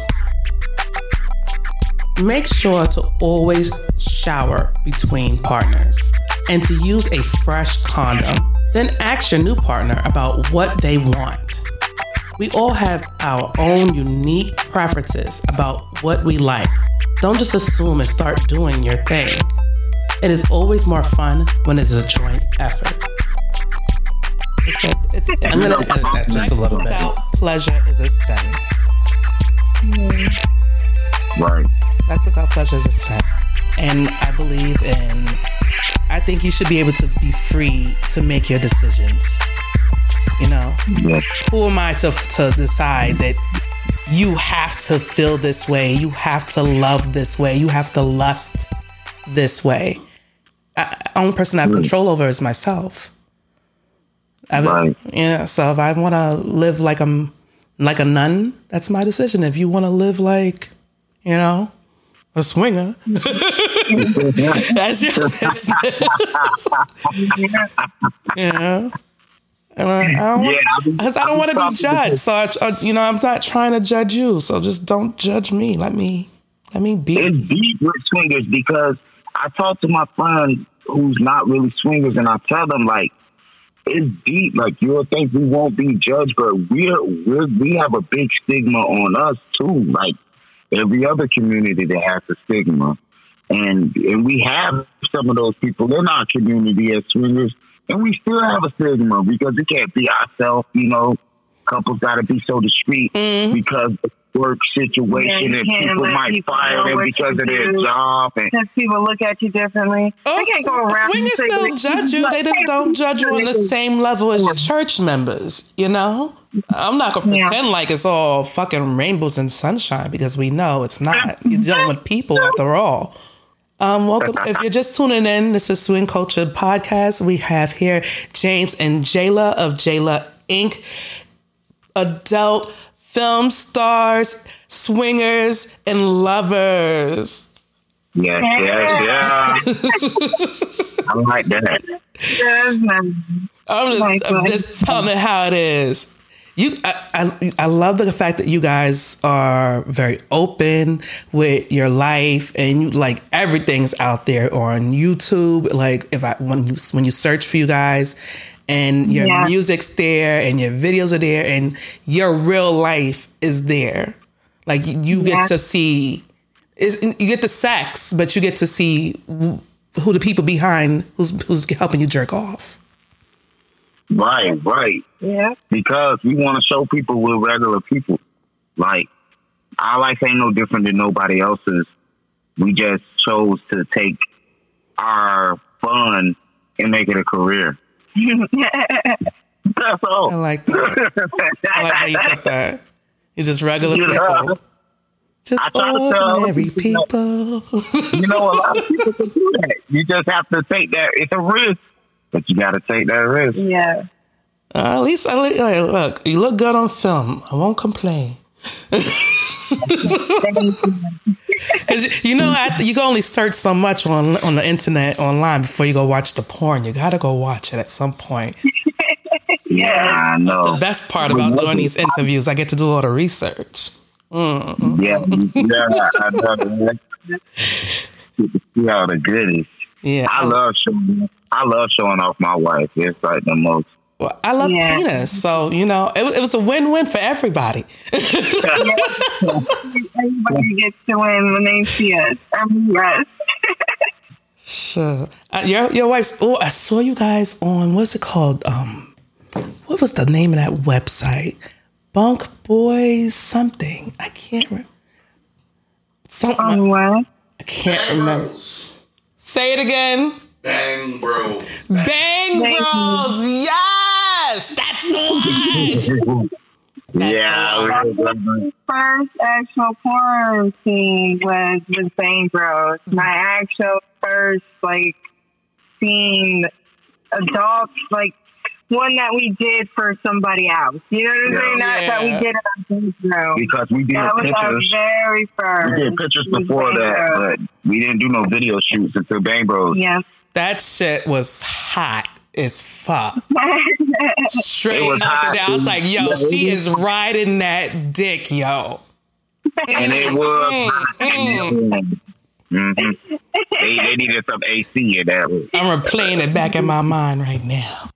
Make sure to always shower between partners and to use a fresh condom. Then ask your new partner about what they want. We all have our own unique preferences about what we like. Don't just assume and start doing your thing. It is always more fun when it is a joint effort. So it's, I'm gonna edit that just a little bit. Pleasure is a sin. Right. Sex without pleasure is a sin. And I believe in, I think you should be able to be free to make your decisions. You know, Yes. who am I to, to decide that you have to feel this way, you have to love this way, you have to lust this way? I, only person I have control over is myself. I, Right. Yeah, so if I want to live like I'm like a nun, that's my decision. If you want to live like, you know, a swinger, that's your business. yeah. And I, I don't, Yeah, I because I don't want to be judged. So I, I- uh, you know, I'm not trying to judge you. So just don't judge me. Let me, let me be. It's deep with swingers because I talk to my friends who's not really swingers, and I tell them like it's deep. Like you'll think we won't be judged, but we're, we're we have a big stigma on us too. Like every other community that has a stigma, and and we have some of those people in our community as swingers, and we still have a stigma because we can't be ourselves. You know, couples got to be so discreet mm-hmm. because of the work situation, Yeah, and people might people fire know them because of their do. job. And Because people look at you differently. Oh, I can't go around. swingers and say still judge you. They just don't judge you on the same level as your church members. You know, I'm not gonna Yeah. pretend like it's all fucking rainbows and sunshine because we know it's not. You're dealing with people after all. Um, welcome. if you're just tuning in, this is Swing Culture Podcast. We have here James and Jayla of Jayla Inc. Adult film stars, swingers, and lovers. yes, yes, yeah. I like that. I'm just, my I'm just telling it how it is. You, I, I, I love the fact that you guys are very open with your life and you like everything's out there on YouTube. Like if I when you when you search for you guys, and your Yeah. music's there and your videos are there and your real life is there. Like you, you Yeah. get to see, is you get the sex, but you get to see who the people behind who's who's helping you jerk off. Right, right. Yeah. Because we want to show people we're regular people. Like our life ain't no different than nobody else's. We just chose to take our fun and make it a career. That's all. I like that. I like how you put that. You're just regular Yeah. people. Just I try to tell ordinary people people. you know, a lot of people can do that. You just have to take that. It's a risk, but you got to take that risk. Yeah. Uh, at least I look, like, look, you look good on film. I won't complain. Because you know, I, you can only search so much on on the internet online before you go watch the porn. You gotta go watch it at some point. Yeah, I know. The best part about doing these interviews, I get to do all the research. Mm-hmm. Yeah, yeah, I know. that. You can see all the goodies. Yeah, I love showing. I love showing off my wife. It's like the most. Well, I love Yeah. penis, so you know, it, was- it was a win-win for everybody. Everybody gets to win when they see us. Mean, yes. Sure. Uh, your your wife's. Oh, I saw you guys on what's it called? Um, what was the name of that website? Bunk Boys something. I can't remember. Something. On what? I can't remember. Say it again. Bang, Bros. Bang Thank you. Bros. Yes. Yes, that's the one. yeah. First actual porn scene was with Bang Bros. My actual first like scene, adult like one that we did for somebody else. You know what I'm saying? Not that we did it on Bang Bros. Because we did That was our pictures. very first. We did pictures before that, but we didn't do no video shoots until Bang Bros. Yeah. That shit was hot as fuck. Straight It up hot, and down. I was like, yo, Yeah, she is riding that dick, yo. And it was hot. hmm they, they needed some AC in that. one. I'm replaying it back in my mind right now.